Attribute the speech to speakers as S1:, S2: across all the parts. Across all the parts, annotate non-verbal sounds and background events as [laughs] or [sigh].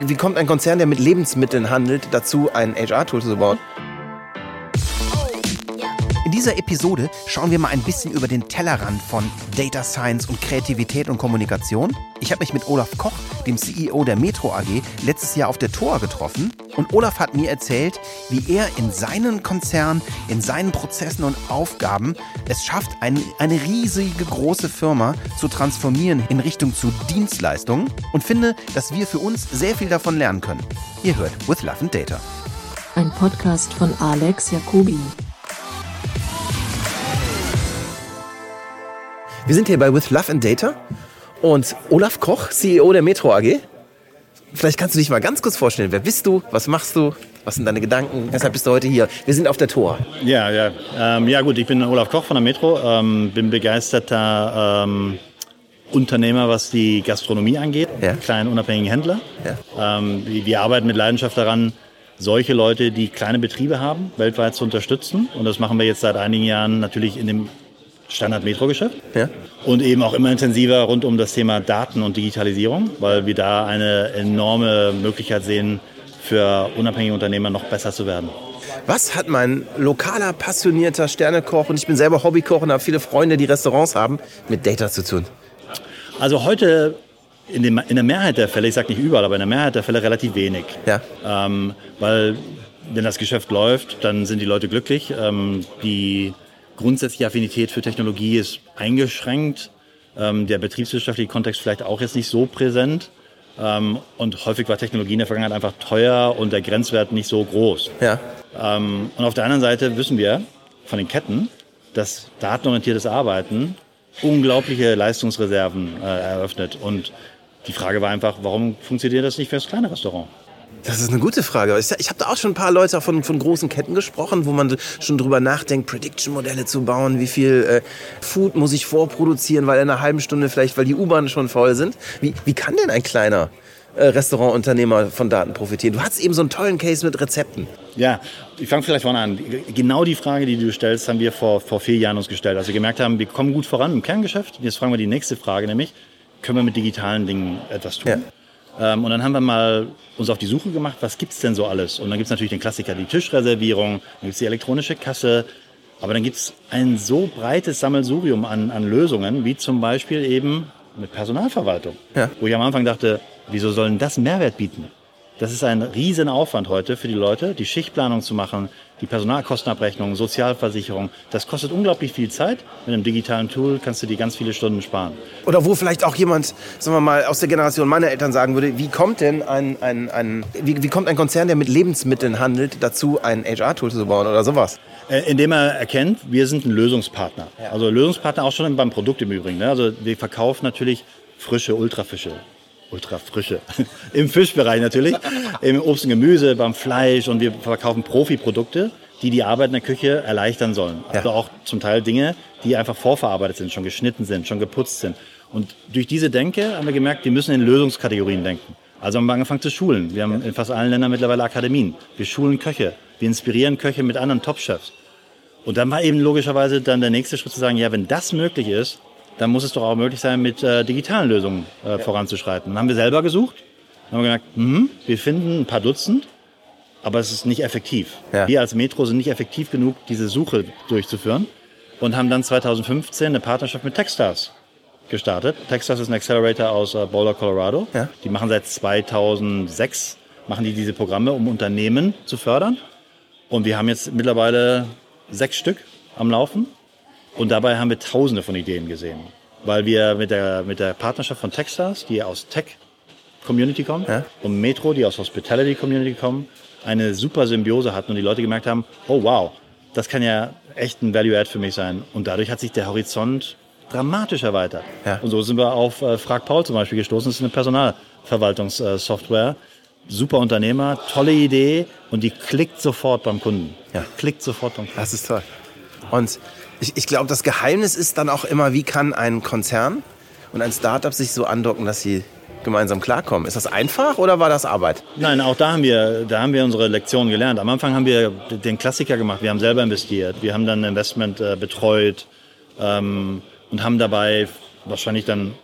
S1: Wie kommt ein Konzern, der mit Lebensmitteln handelt, dazu, ein HR-Tool zu bauen?
S2: In dieser Episode schauen wir mal ein bisschen über den Tellerrand von Data Science und Kreativität und Kommunikation. Ich habe mich mit Olaf Koch, dem CEO der Metro AG, letztes Jahr auf der TOA getroffen. Und Olaf hat mir erzählt, wie er in seinen Konzernen, in seinen Prozessen und Aufgaben es schafft, eine, eine riesige große Firma zu transformieren in Richtung zu Dienstleistungen und finde, dass wir für uns sehr viel davon lernen können. Ihr hört With Love and Data.
S3: Ein Podcast von Alex Jacobi.
S1: Wir sind hier bei With Love and Data und Olaf Koch, CEO der Metro AG. Vielleicht kannst du dich mal ganz kurz vorstellen. Wer bist du? Was machst du? Was sind deine Gedanken? Weshalb bist du heute hier? Wir sind auf der Tor.
S4: Ja, ja. Ähm, ja gut, ich bin Olaf Koch von der Metro. Ähm, bin begeisterter ähm, Unternehmer, was die Gastronomie angeht.
S1: Ja.
S4: Kleinen unabhängigen Händler.
S1: Ja.
S4: Ähm, wir arbeiten mit Leidenschaft daran, solche Leute, die kleine Betriebe haben, weltweit zu unterstützen. Und das machen wir jetzt seit einigen Jahren natürlich in dem Standard-Metro-Geschäft.
S1: Ja.
S4: Und eben auch immer intensiver rund um das Thema Daten und Digitalisierung, weil wir da eine enorme Möglichkeit sehen, für unabhängige Unternehmer noch besser zu werden.
S1: Was hat mein lokaler, passionierter Sternekoch, und ich bin selber Hobbykoch und habe viele Freunde, die Restaurants haben, mit Data zu tun?
S4: Also heute in, dem, in der Mehrheit der Fälle, ich sage nicht überall, aber in der Mehrheit der Fälle relativ wenig.
S1: Ja.
S4: Ähm, weil wenn das Geschäft läuft, dann sind die Leute glücklich. Ähm, die grundsätzliche Affinität für Technologie ist eingeschränkt. Ähm, der betriebswirtschaftliche Kontext vielleicht auch jetzt nicht so präsent. Ähm, und häufig war Technologie in der Vergangenheit einfach teuer und der Grenzwert nicht so groß.
S1: Ja.
S4: Ähm, und auf der anderen Seite wissen wir von den Ketten, dass datenorientiertes Arbeiten unglaubliche Leistungsreserven äh, eröffnet. Und die Frage war einfach, warum funktioniert das nicht für das kleine Restaurant?
S1: Das ist eine gute Frage. Ich, ich habe da auch schon ein paar Leute von, von großen Ketten gesprochen, wo man schon drüber nachdenkt, Prediction-Modelle zu bauen. Wie viel äh, Food muss ich vorproduzieren, weil in einer halben Stunde vielleicht, weil die U-Bahnen schon voll sind. Wie, wie kann denn ein kleiner äh, Restaurantunternehmer von Daten profitieren? Du hattest eben so einen tollen Case mit Rezepten.
S4: Ja, ich fange vielleicht vorne an. Genau die Frage, die du stellst, haben wir vor, vor vier Jahren uns gestellt. Als wir gemerkt haben, wir kommen gut voran im Kerngeschäft. Jetzt fragen wir die nächste Frage, nämlich, können wir mit digitalen Dingen etwas tun?
S1: Ja.
S4: Ähm, und dann haben wir mal uns auf die Suche gemacht, was gibt's denn so alles? Und dann gibt's natürlich den Klassiker, die Tischreservierung, dann gibt's die elektronische Kasse, aber dann gibt's ein so breites Sammelsurium an, an Lösungen, wie zum Beispiel eben mit Personalverwaltung.
S1: Ja.
S4: Wo ich am Anfang dachte, wieso sollen das Mehrwert bieten? Das ist ein riesen Aufwand heute für die Leute, die Schichtplanung zu machen, die Personalkostenabrechnung, Sozialversicherung. Das kostet unglaublich viel Zeit. Mit einem digitalen Tool kannst du dir ganz viele Stunden sparen.
S1: Oder wo vielleicht auch jemand, sagen wir mal, aus der Generation meiner Eltern sagen würde, wie kommt denn ein, ein, ein, wie, wie kommt ein Konzern, der mit Lebensmitteln handelt, dazu, ein HR-Tool zu bauen oder sowas?
S4: Äh, Indem er erkennt, wir sind ein Lösungspartner. Also Lösungspartner auch schon beim Produkt im Übrigen. Ne? Also wir verkaufen natürlich frische Ultrafische. Ultrafrische. [laughs] Im Fischbereich natürlich, im Obst und Gemüse, beim Fleisch und wir verkaufen Profiprodukte, die die Arbeit in der Küche erleichtern sollen.
S1: Ja.
S4: Also auch zum Teil Dinge, die einfach vorverarbeitet sind, schon geschnitten sind, schon geputzt sind. Und durch diese Denke haben wir gemerkt, wir müssen in Lösungskategorien denken. Also haben wir angefangen zu schulen. Wir haben in fast allen Ländern mittlerweile Akademien. Wir schulen Köche. Wir inspirieren Köche mit anderen Top-Chefs. Und dann war eben logischerweise dann der nächste Schritt zu sagen, ja, wenn das möglich ist, dann muss es doch auch möglich sein, mit äh, digitalen Lösungen äh, voranzuschreiten. Dann haben wir selber gesucht, dann haben wir gemerkt, hm, wir finden ein paar Dutzend, aber es ist nicht effektiv.
S1: Ja.
S4: Wir als Metro sind nicht effektiv genug, diese Suche durchzuführen und haben dann 2015 eine Partnerschaft mit Techstars gestartet. Techstars ist ein Accelerator aus äh, Boulder, Colorado.
S1: Ja.
S4: Die machen seit 2006 machen die diese Programme, um Unternehmen zu fördern. Und wir haben jetzt mittlerweile sechs Stück am Laufen. Und dabei haben wir tausende von Ideen gesehen. Weil wir mit der, mit der Partnerschaft von Techstars, die aus Tech Community kommen,
S1: Ja.
S4: und Metro, die aus Hospitality Community kommen, eine super Symbiose hatten und die Leute gemerkt haben, oh wow, das kann ja echt ein Value-Add für mich sein. Und dadurch hat sich der Horizont dramatisch erweitert.
S1: Ja.
S4: Und so sind wir auf äh, Frag Paul zum Beispiel gestoßen. Das ist eine Personalverwaltungssoftware. Super Unternehmer, tolle Idee und die klickt sofort beim Kunden.
S1: Ja.
S4: Klickt sofort beim Kunden.
S1: Das ist toll. Und ich, ich glaube, das Geheimnis ist dann auch immer, wie kann ein Konzern und ein Startup sich so andocken, dass sie gemeinsam klarkommen. Ist das einfach oder war das Arbeit?
S4: Nein, auch da haben wir, da haben wir unsere Lektionen gelernt. Am Anfang haben wir den Klassiker gemacht. Wir haben selber investiert. Wir haben dann ein Investment äh, betreut ähm, und haben dabei wahrscheinlich dann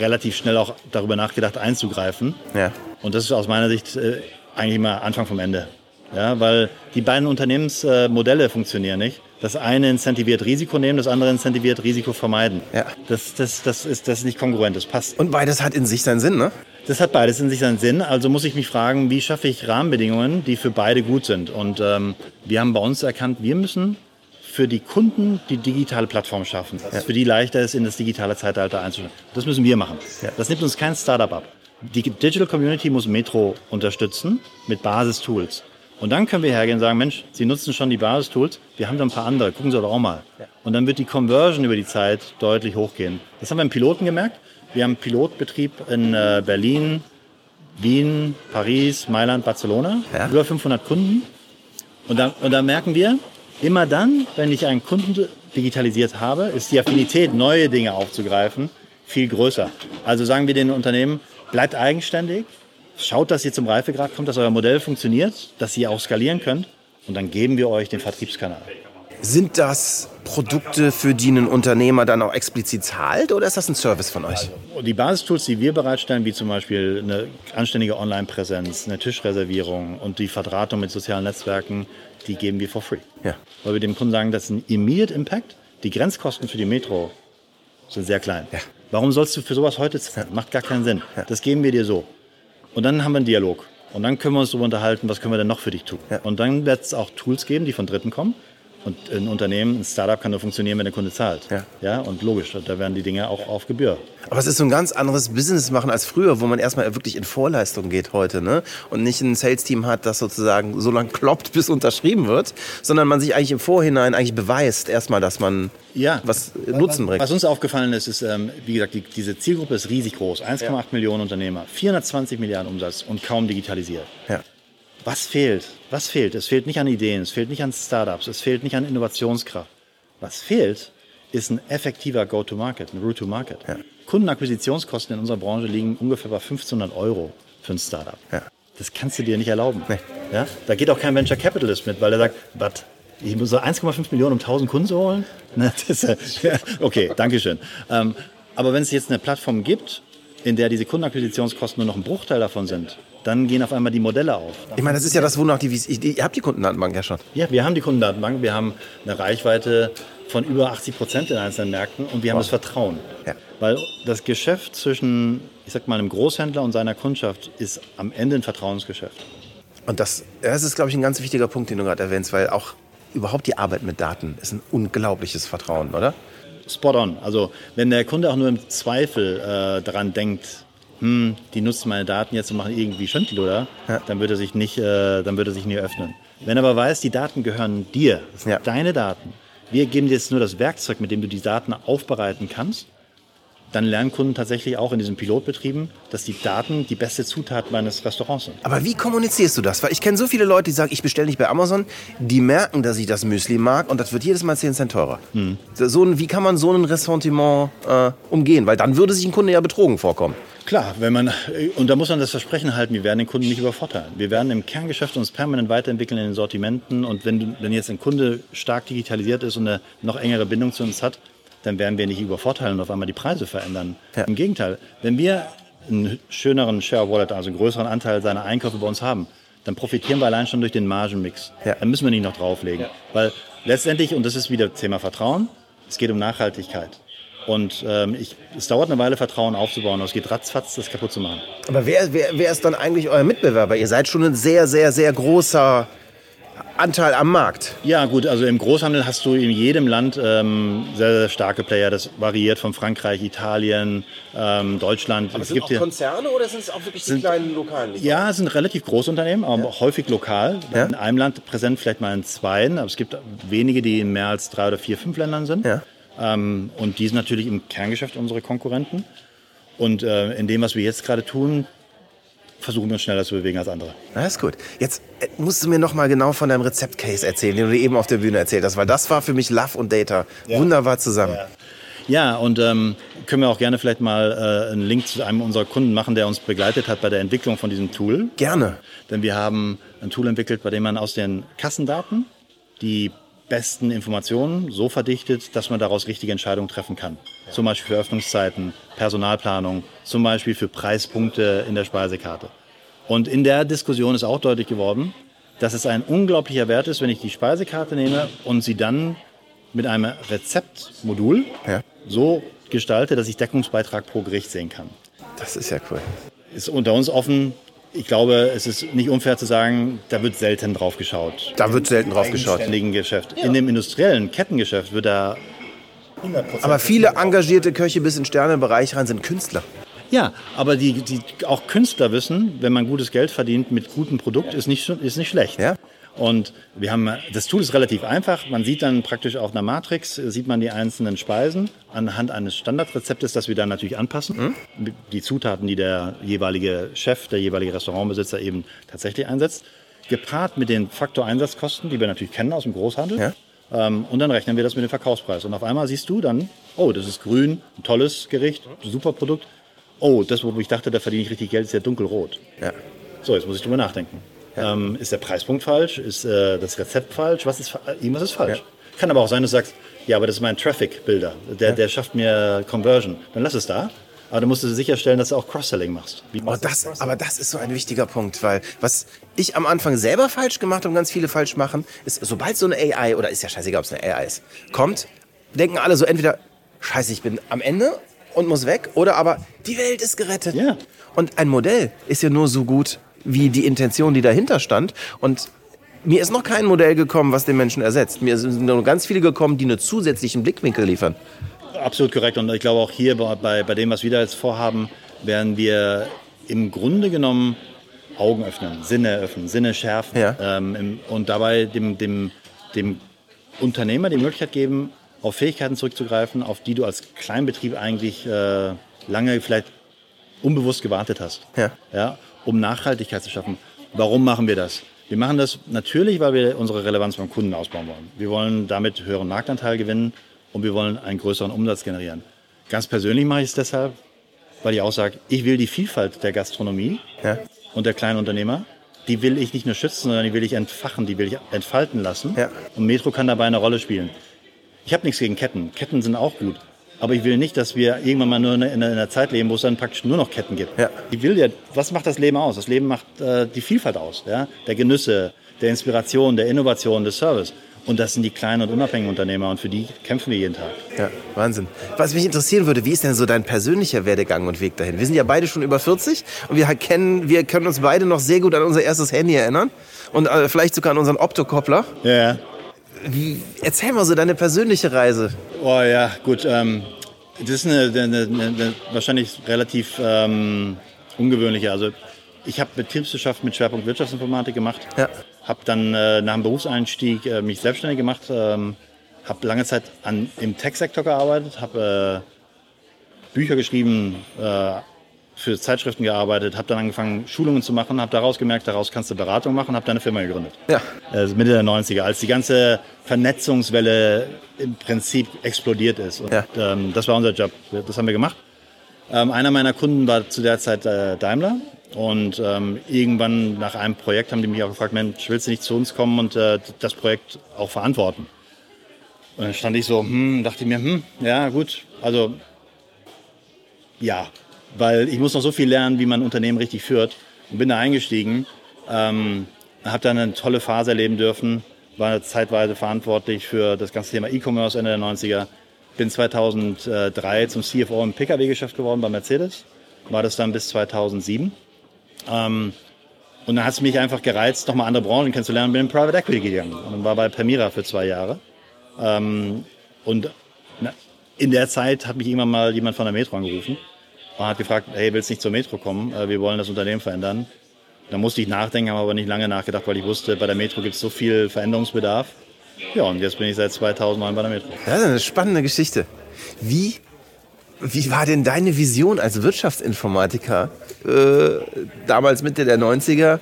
S4: relativ schnell auch darüber nachgedacht, einzugreifen.
S1: Ja.
S4: Und das ist aus meiner Sicht äh, eigentlich immer Anfang vom Ende. Ja, weil die beiden Unternehmensmodelle funktionieren nicht. Das eine incentiviert Risiko nehmen, das andere incentiviert Risiko vermeiden.
S1: Ja.
S4: Das, das, das, ist, das ist nicht kongruent, das passt.
S1: Und beides hat in sich seinen Sinn, ne?
S4: Das hat beides in sich seinen Sinn. Also muss ich mich fragen, wie schaffe ich Rahmenbedingungen, die für beide gut sind. Und ähm, wir haben bei uns erkannt, wir müssen für die Kunden die digitale Plattform schaffen, dass es für die leichter ist, in das digitale Zeitalter einzusteigen. Das müssen wir machen. Das nimmt uns kein Startup ab. Die Digital Community muss Metro unterstützen mit Basistools. Und dann können wir hergehen und sagen, Mensch, Sie nutzen schon die Basistools, wir haben da ein paar andere, gucken Sie doch auch mal. Und dann wird die Conversion über die Zeit deutlich hochgehen. Das haben wir im Piloten gemerkt. Wir haben einen Pilotbetrieb in äh, Berlin, Wien, Paris, Mailand, Barcelona.
S1: Ja.
S4: Über 500 Kunden. Und da, und da merken wir, immer dann, wenn ich einen Kunden digitalisiert habe, ist die Affinität, neue Dinge aufzugreifen, viel größer. Also sagen wir den Unternehmen, bleibt eigenständig, schaut, dass ihr zum Reifegrad kommt, dass euer Modell funktioniert, dass ihr auch skalieren könnt und dann geben wir euch den Vertriebskanal.
S1: Sind das Produkte, für die ein Unternehmer dann auch explizit zahlt oder ist das ein Service von euch?
S4: Und die Basistools, die wir bereitstellen, wie zum Beispiel eine anständige Online-Präsenz, eine Tischreservierung und die Verdrahtung mit sozialen Netzwerken, die geben wir for free.
S1: Ja.
S4: Weil wir dem Kunden sagen, das ist ein Immediate Impact. Die Grenzkosten für die Metro sind sehr klein.
S1: Ja.
S4: Warum sollst du für sowas heute zahlen? Macht gar keinen Sinn. Das geben wir dir so. Und dann haben wir einen Dialog. Und dann können wir uns darüber unterhalten, was können wir denn noch für dich tun.
S1: Ja.
S4: Und dann wird es auch Tools geben, die von Dritten kommen. Und ein Unternehmen, ein Startup kann nur funktionieren, wenn der Kunde zahlt.
S1: Ja.
S4: ja und logisch, da werden die Dinge auch auf Gebühr.
S1: Aber es ist so ein ganz anderes Business machen als früher, wo man erstmal wirklich in Vorleistung geht heute, ne? Und nicht ein Sales-Team hat, das sozusagen so lange kloppt, [laughs] bis unterschrieben wird, sondern man sich eigentlich im Vorhinein eigentlich beweist erstmal, dass man
S4: Ja.
S1: was Nutzen bringt.
S4: Was uns aufgefallen ist, ist, ähm, wie gesagt, die, diese Zielgruppe ist riesig groß. 1,8 Millionen Unternehmer, 420 Milliarden Umsatz und kaum digitalisiert.
S1: Ja.
S4: Was fehlt? Was fehlt? Es fehlt nicht an Ideen, es fehlt nicht an Startups, es fehlt nicht an Innovationskraft. Was fehlt, ist ein effektiver Go-to-Market, ein Route-to-Market.
S1: Ja.
S4: Kundenakquisitionskosten in unserer Branche liegen ungefähr bei 1500 Euro für ein Startup.
S1: Ja.
S4: Das kannst du dir nicht erlauben.
S1: Nee.
S4: Ja? Da geht auch kein Venture Capitalist mit, weil er sagt, was? Ich muss so 1,5 Millionen, um 1000 Kunden zu holen? [laughs] Ne, das, äh, ja, okay, danke schön. Ähm, aber wenn es jetzt eine Plattform gibt, in der diese Kundenakquisitionskosten nur noch ein Bruchteil davon sind, dann gehen auf einmal die Modelle auf.
S1: Ich meine, das ist ja das, wonach die, ich, ihr habt die Kundendatenbank ja schon.
S4: Ja, wir haben die Kundendatenbank, wir haben eine Reichweite von über 80 Prozent in einzelnen Märkten und wir haben das Vertrauen.
S1: Ja.
S4: Weil das Geschäft zwischen, ich sag mal, einem Großhändler und seiner Kundschaft ist am Ende ein Vertrauensgeschäft.
S1: Und das, das ist, glaube ich, ein ganz wichtiger Punkt, den du gerade erwähnst, weil auch überhaupt die Arbeit mit Daten ist ein unglaubliches Vertrauen, oder?
S4: Spot on. Also wenn der Kunde auch nur im Zweifel äh, daran denkt, hm, die nutzen meine Daten jetzt und machen irgendwie Schindluder,
S1: Ja.
S4: dann wird er sich nicht, äh, dann wird er sich nie öffnen. Wenn er aber weiß, die Daten gehören dir, das sind
S1: Ja.
S4: deine Daten, wir geben dir jetzt nur das Werkzeug, mit dem du die Daten aufbereiten kannst, dann lernen Kunden tatsächlich auch in diesen Pilotbetrieben, dass die Daten die beste Zutat meines Restaurants sind.
S1: Aber wie kommunizierst du das? Weil ich kenne so viele Leute, die sagen, ich bestelle nicht bei Amazon, die merken, dass ich das Müsli mag und das wird jedes Mal 10 Cent teurer. So ein, wie kann man so ein Ressentiment äh, umgehen? Weil dann würde sich ein Kunde ja betrogen vorkommen.
S4: Klar, wenn man, und da muss man das Versprechen halten, wir werden den Kunden nicht übervorteilen. Wir werden im Kerngeschäft uns permanent weiterentwickeln in den Sortimenten und wenn, wenn jetzt ein Kunde stark digitalisiert ist und eine noch engere Bindung zu uns hat, dann werden wir nicht übervorteilen und auf einmal die Preise verändern.
S1: Ja.
S4: Im Gegenteil, wenn wir einen schöneren Share of Wallet, also einen größeren Anteil seiner Einkäufe bei uns haben, dann profitieren wir allein schon durch den Margenmix.
S1: Ja.
S4: Dann müssen wir nicht noch drauflegen. Weil letztendlich, und das ist wieder Thema Vertrauen, es geht um Nachhaltigkeit. Und ähm, ich, es dauert eine Weile, Vertrauen aufzubauen, aber es geht ratzfatz, das kaputt zu machen.
S1: Aber wer, wer, wer ist dann eigentlich euer Mitbewerber? Ihr seid schon ein sehr, sehr, sehr großer Anteil am Markt.
S4: Ja, gut, also im Großhandel hast du in jedem Land ähm, sehr, sehr starke Player. Das variiert von Frankreich, Italien, ähm, Deutschland. es gibt hier,
S1: Konzerne oder sind es auch wirklich die kleinen lokalen?
S4: ja, es sind relativ große Unternehmen, aber auch häufig lokal.
S1: Ja.
S4: In einem Land präsent, vielleicht mal in zweien, aber es gibt wenige, die in mehr als drei oder vier, fünf Ländern sind.
S1: Ja.
S4: Ähm, und die sind natürlich im Kerngeschäft unsere Konkurrenten. Und äh, in dem, was wir jetzt gerade tun, versuchen wir uns schneller zu bewegen als andere.
S1: Na, ist gut. Jetzt äh, musst du mir noch mal genau von deinem Rezeptcase erzählen, den du eben auf der Bühne erzählt hast, weil das war für mich Love und Data wunderbar zusammen.
S4: Ja, und ähm, können wir auch gerne vielleicht mal äh, einen Link zu einem unserer Kunden machen, der uns begleitet hat bei der Entwicklung von diesem Tool.
S1: Gerne.
S4: Denn wir haben ein Tool entwickelt, bei dem man aus den Kassendaten die besten Informationen so verdichtet, dass man daraus richtige Entscheidungen treffen kann. Zum Beispiel für Öffnungszeiten, Personalplanung, zum Beispiel für Preispunkte in der Speisekarte. Und in der Diskussion ist auch deutlich geworden, dass es ein unglaublicher Wert ist, wenn ich die Speisekarte nehme und sie dann mit einem Rezeptmodul
S1: Ja.
S4: so gestalte, dass ich Deckungsbeitrag pro Gericht sehen kann.
S1: Das ist ja cool.
S4: Ist unter uns offen. Ich glaube, es ist nicht unfair zu sagen, da wird selten drauf geschaut.
S1: Da wird selten drauf geschaut.
S4: Im Geschäft. In dem industriellen Kettengeschäft wird da 100%
S1: Aber viele engagierte Köche bis in Sternebereich rein sind Künstler.
S4: Ja, aber die, die auch Künstler wissen, wenn man gutes Geld verdient mit gutem Produkt, ist nicht, ist nicht schlecht.
S1: Ja.
S4: Und wir haben, das Tool ist relativ einfach. Man sieht dann praktisch auf einer Matrix, sieht man die einzelnen Speisen anhand eines Standardrezeptes, das wir dann natürlich anpassen. Die Zutaten, die der jeweilige Chef, der jeweilige Restaurantbesitzer eben tatsächlich einsetzt. Gepaart mit den Faktoreinsatzkosten, die wir natürlich kennen aus dem Großhandel.
S1: Ja.
S4: Ähm, und dann rechnen wir das mit dem Verkaufspreis. Und auf einmal siehst du dann, oh, das ist grün, ein tolles Gericht, super Produkt. Oh, das, wo ich dachte, da verdiene ich richtig Geld, ist ja dunkelrot.
S1: Ja.
S4: So, jetzt muss ich drüber nachdenken. Ähm, ist der Preispunkt falsch? Ist äh, das Rezept falsch? Was ist, fa- irgendwas ist falsch. Kann aber auch sein, dass du sagst, ja, aber das ist mein Traffic-Builder. Der, der schafft mir Conversion. Dann lass es da. Aber dann musst du sicherstellen, dass du auch Cross-Selling machst.
S1: Oh,
S4: machst du
S1: das, aber das ist so ein wichtiger Punkt, weil was ich am Anfang selber falsch gemacht und ganz viele falsch machen, ist, sobald so eine AI, oder ist ja scheißegal, ob es eine AI ist, kommt, denken alle so entweder, scheiße, ich bin am Ende und muss weg, oder aber, die Welt ist gerettet.
S4: Ja.
S1: Und ein Modell ist ja nur so gut wie die Intention, die dahinter stand. Und mir ist noch kein Modell gekommen, was den Menschen ersetzt. Mir sind nur ganz viele gekommen, die einen zusätzlichen Blickwinkel liefern.
S4: Absolut korrekt. Und ich glaube auch hier bei, bei, dem, was wir da jetzt vorhaben, werden wir im Grunde genommen Augen öffnen, Sinne öffnen, Sinne schärfen
S1: Ja.
S4: ähm, im, und dabei dem, dem, dem Unternehmer die Möglichkeit geben, auf Fähigkeiten zurückzugreifen, auf die du als Kleinbetrieb eigentlich äh, lange vielleicht unbewusst gewartet hast.
S1: Ja.
S4: Ja, um Nachhaltigkeit zu schaffen. Warum machen wir das? Wir machen das natürlich, weil wir unsere Relevanz beim Kunden ausbauen wollen. Wir wollen damit höheren Marktanteil gewinnen und wir wollen einen größeren Umsatz generieren. Ganz persönlich mache ich es deshalb, weil ich auch sage, ich will die Vielfalt der Gastronomie
S1: Ja.
S4: und der kleinen Unternehmer, die will ich nicht nur schützen, sondern die will ich entfachen, die will ich entfalten lassen.
S1: Ja.
S4: Und Metro kann dabei eine Rolle spielen. Ich habe nichts gegen Ketten. Ketten sind auch gut. Aber ich will nicht, dass wir irgendwann mal nur in einer, in einer Zeit leben, wo es dann praktisch nur noch Ketten gibt.
S1: Ja.
S4: Ich will ja, was macht das Leben aus? Das Leben macht äh, die Vielfalt aus. Ja? Der Genüsse, der Inspiration, der Innovation, des Service. Und das sind die kleinen und unabhängigen Unternehmer und für die kämpfen wir jeden Tag.
S1: Ja, Wahnsinn. Was mich interessieren würde, wie ist denn so dein persönlicher Werdegang und Weg dahin? Wir sind ja beide schon über 40 und wir kennen, wir können uns beide noch sehr gut an unser erstes Handy erinnern und äh, vielleicht sogar an unseren Optokoppler.
S4: Ja.
S1: Wie, erzähl mal so deine persönliche Reise.
S4: Oh ja, gut. Ähm, das ist eine, eine, eine, eine wahrscheinlich relativ ähm, ungewöhnliche. Also ich habe Betriebswirtschaft mit Schwerpunkt Wirtschaftsinformatik gemacht.
S1: Ja.
S4: Habe dann äh, nach dem Berufseinstieg äh, mich selbstständig gemacht. Ähm, habe lange Zeit an, im Tech-Sektor gearbeitet. Habe äh, Bücher geschrieben, äh, für Zeitschriften gearbeitet. Habe dann angefangen, Schulungen zu machen. Habe daraus gemerkt, daraus kannst du Beratung machen. Habe dann eine Firma gegründet
S1: Ja.
S4: also Mitte der 90er, als die ganze Vernetzungswelle im Prinzip explodiert ist. Und,
S1: Ja.
S4: ähm, das war unser Job. Das haben wir gemacht. Ähm, einer meiner Kunden war zu der Zeit äh, Daimler. Und ähm, irgendwann nach einem Projekt haben die mich auch gefragt, Mensch, willst du nicht zu uns kommen und äh, das Projekt auch verantworten? Und dann stand ich so, hm, dachte ich mir, hm, ja gut, also ja, weil ich muss noch so viel lernen, wie man ein Unternehmen richtig führt. Und bin da eingestiegen, ähm, habe dann eine tolle Phase erleben dürfen, war zeitweise verantwortlich für das ganze Thema E-Commerce Ende der 90er. Bin 2003 zum CFO im Pkw-Geschäft geworden bei Mercedes, war das dann bis 2007. Ähm, und dann hat es mich einfach gereizt, nochmal andere Branchen kennenzulernen, bin in Private Equity gegangen und war bei Permira für zwei Jahre. Ähm, und in der Zeit hat mich irgendwann mal jemand von der Metro angerufen und hat gefragt, hey, willst du nicht zur Metro kommen? Äh, Wir wollen das Unternehmen verändern. Da musste ich nachdenken, habe aber nicht lange nachgedacht, weil ich wusste, bei der Metro gibt es so viel Veränderungsbedarf. Ja, und jetzt bin ich seit 2009 bei der Metro.
S1: Das ist eine spannende Geschichte. Wie, wie war denn deine Vision als Wirtschaftsinformatiker äh, damals Mitte der 90er?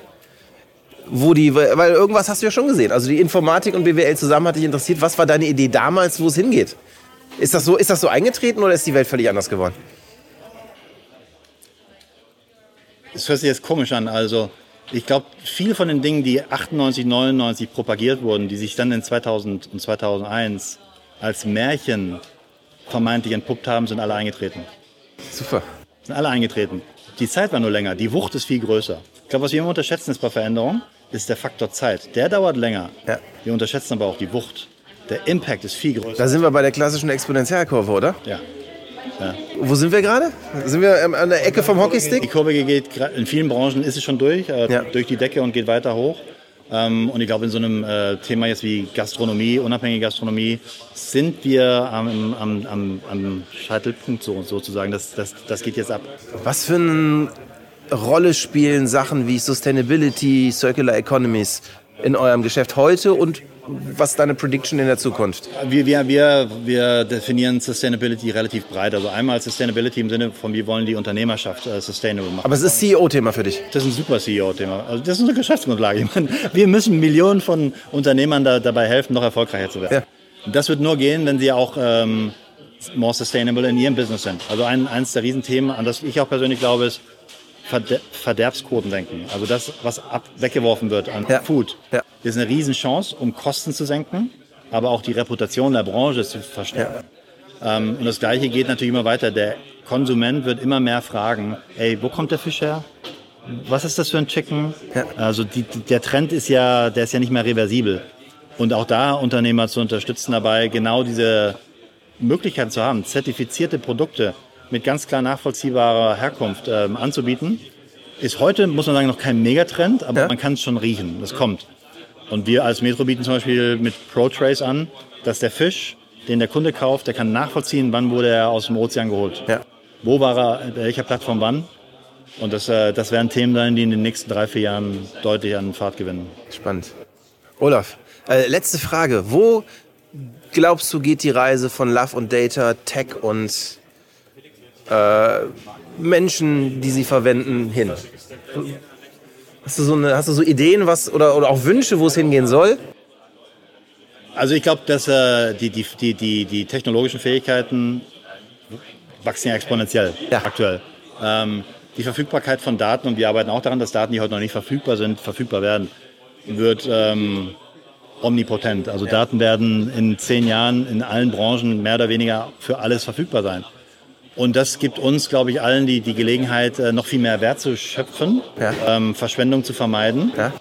S1: Wo die, weil irgendwas hast du ja schon gesehen. Also die Informatik und BWL zusammen hat dich interessiert. Was war deine Idee damals, wo es hingeht? Ist das so, ist das so eingetreten oder ist die Welt völlig anders geworden?
S4: Es hört sich jetzt komisch an. Also ich glaube, viel von den Dingen, die 98, 99 propagiert wurden, die sich dann in 2000 und 2001 als Märchen vermeintlich entpuppt haben, sind alle eingetreten.
S1: Super.
S4: Sind alle eingetreten. Die Zeit war nur länger, die Wucht ist viel größer. glaube, was wir immer unterschätzen ist bei Veränderung, ist der Faktor Zeit. Der dauert länger.
S1: Ja.
S4: Wir unterschätzen aber auch die Wucht. Der Impact ist viel größer.
S1: Da sind wir bei der klassischen Exponentialkurve, oder?
S4: Ja. Ja.
S1: Wo sind wir gerade? Sind wir ähm, an der Ecke vom
S4: Die
S1: Hockeystick?
S4: Kurve geht, in vielen Branchen ist es schon durch, äh,
S1: Ja.
S4: durch die Decke und geht weiter hoch. Ähm, und ich glaube, in so einem äh, Thema jetzt wie Gastronomie, unabhängige Gastronomie, sind wir am, am, am, am Scheitelpunkt so, sozusagen. Das, das, das geht jetzt ab.
S1: Was für eine Rolle spielen Sachen wie Sustainability, Circular Economies in eurem Geschäft heute und was ist deine Prediction in der Zukunft?
S4: Wir, wir, wir, wir definieren Sustainability relativ breit. Also einmal Sustainability im Sinne von, wir wollen die Unternehmerschaft äh, sustainable machen.
S1: Aber es ist CEO-Thema für dich.
S4: Das ist ein super CEO-Thema. Also das ist unsere Geschäftsgrundlage. Meine, wir müssen Millionen von Unternehmern da, dabei helfen, noch erfolgreicher zu werden.
S1: Ja.
S4: Das wird nur gehen, wenn sie auch ähm, more sustainable in ihrem Business sind. Also ein, eines der Riesenthemen, an das ich auch persönlich glaube, ist Verder Verderbsquotendenken. Also das, was ab weggeworfen wird an
S1: Ja.
S4: Food,
S1: Ja.
S4: ist eine Riesenchance, um Kosten zu senken, aber auch die Reputation der Branche zu verstärken. Ähm, und das Gleiche geht natürlich immer weiter. Der Konsument wird immer mehr fragen, ey, wo kommt der Fisch her? Was ist das für ein Chicken?
S1: Ja.
S4: Also die, der Trend ist ja, der ist ja nicht mehr reversibel. Und auch da Unternehmer zu unterstützen dabei, genau diese Möglichkeiten zu haben, zertifizierte Produkte mit ganz klar nachvollziehbarer Herkunft ähm, anzubieten, ist heute, muss man sagen, noch kein Megatrend, aber
S1: Ja.
S4: man kann es schon riechen. Das kommt. Und wir als Metro bieten zum Beispiel mit ProTrace an, dass der Fisch, den der Kunde kauft, der kann nachvollziehen, wann wurde er aus dem Ozean geholt.
S1: Ja.
S4: Wo war er, bei welcher Plattform wann? Und das, äh, das werden Themen sein, die in den nächsten drei, vier Jahren deutlich an Fahrt gewinnen.
S1: Spannend. Olaf, äh, letzte Frage. Wo glaubst du, geht die Reise von Love und Data, Tech und äh, Menschen, die sie verwenden, hin? Hast du so, eine, hast du so Ideen was, oder, oder auch Wünsche, wo es hingehen soll?
S4: Also ich glaube, dass äh, die, die, die, die, die technologischen Fähigkeiten wachsen ja exponentiell
S1: Ja.
S4: aktuell. Ähm, die Verfügbarkeit von Daten, und wir arbeiten auch daran, dass Daten, die heute noch nicht verfügbar sind, verfügbar werden, wird ähm, omnipotent. Also Daten werden in zehn Jahren in allen Branchen mehr oder weniger für alles verfügbar sein. Und das gibt uns, glaube ich, allen die, die Gelegenheit, äh, noch viel mehr Wert zu schöpfen,
S1: Ja.
S4: ähm, Verschwendung zu vermeiden.
S1: Ja?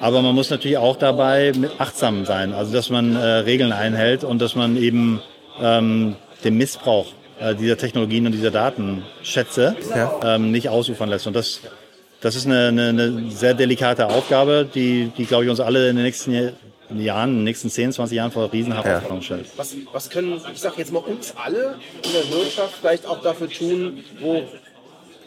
S4: Aber man muss natürlich auch dabei achtsam sein, also dass man äh, Regeln einhält und dass man eben ähm, den Missbrauch äh, dieser Technologien und dieser Datenschätze
S1: Ja.
S4: ähm, nicht ausufern lässt. Und das, das ist eine, eine, eine sehr delikate Aufgabe, die, die glaube ich, uns alle in den nächsten Jahren, in den nächsten 10, 20 Jahren vor Riesenherausforderungen stellt.
S1: Was, was können, ich sag jetzt mal, uns alle in der Wirtschaft vielleicht auch dafür tun, wo,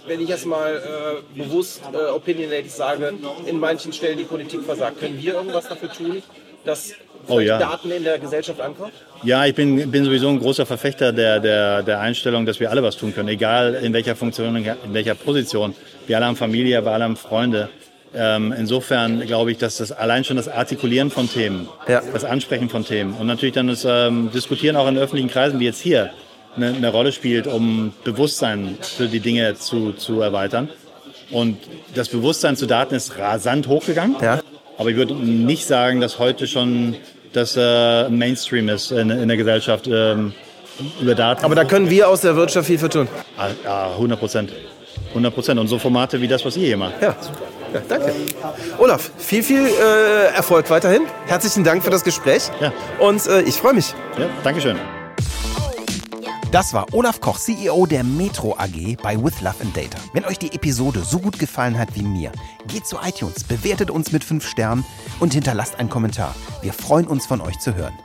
S1: wenn ich jetzt mal äh, bewusst äh, opinionated sage, in manchen Stellen die Politik versagt, können wir irgendwas dafür tun, dass
S4: Oh ja.
S1: Daten in der Gesellschaft ankommen?
S4: Ja, ich bin, bin sowieso ein großer Verfechter der, der, der Einstellung, dass wir alle was tun können, egal in welcher Funktion, in welcher Position. Wir alle haben Familie, wir alle haben Freunde. Ähm, insofern glaube ich, dass das allein schon das Artikulieren von Themen,
S1: Ja.
S4: das Ansprechen von Themen und natürlich dann das ähm, Diskutieren auch in öffentlichen Kreisen, wie jetzt hier, eine, eine Rolle spielt, um Bewusstsein für die Dinge zu, zu erweitern. Und das Bewusstsein zu Daten ist rasant hochgegangen.
S1: Ja.
S4: Aber ich würde nicht sagen, dass heute schon das äh, Mainstream ist in, in der Gesellschaft ähm, über Daten.
S1: Aber da können wir aus der Wirtschaft viel für tun.
S4: Ah, ja, 100 Prozent. 100 Prozent. Und so Formate wie das, was ihr hier macht.
S1: Ja. Ja, danke. Olaf, viel, viel äh, Erfolg weiterhin. Herzlichen Dank für das Gespräch.
S4: Ja.
S1: Und äh, ich freue mich.
S4: Ja, Dankeschön.
S2: Das war Olaf Koch, CEO der Metro AG bei With Love and Data. Wenn euch die Episode so gut gefallen hat wie mir, geht zu iTunes, bewertet uns mit 5 Sternen und hinterlasst einen Kommentar. Wir freuen uns von euch zu hören.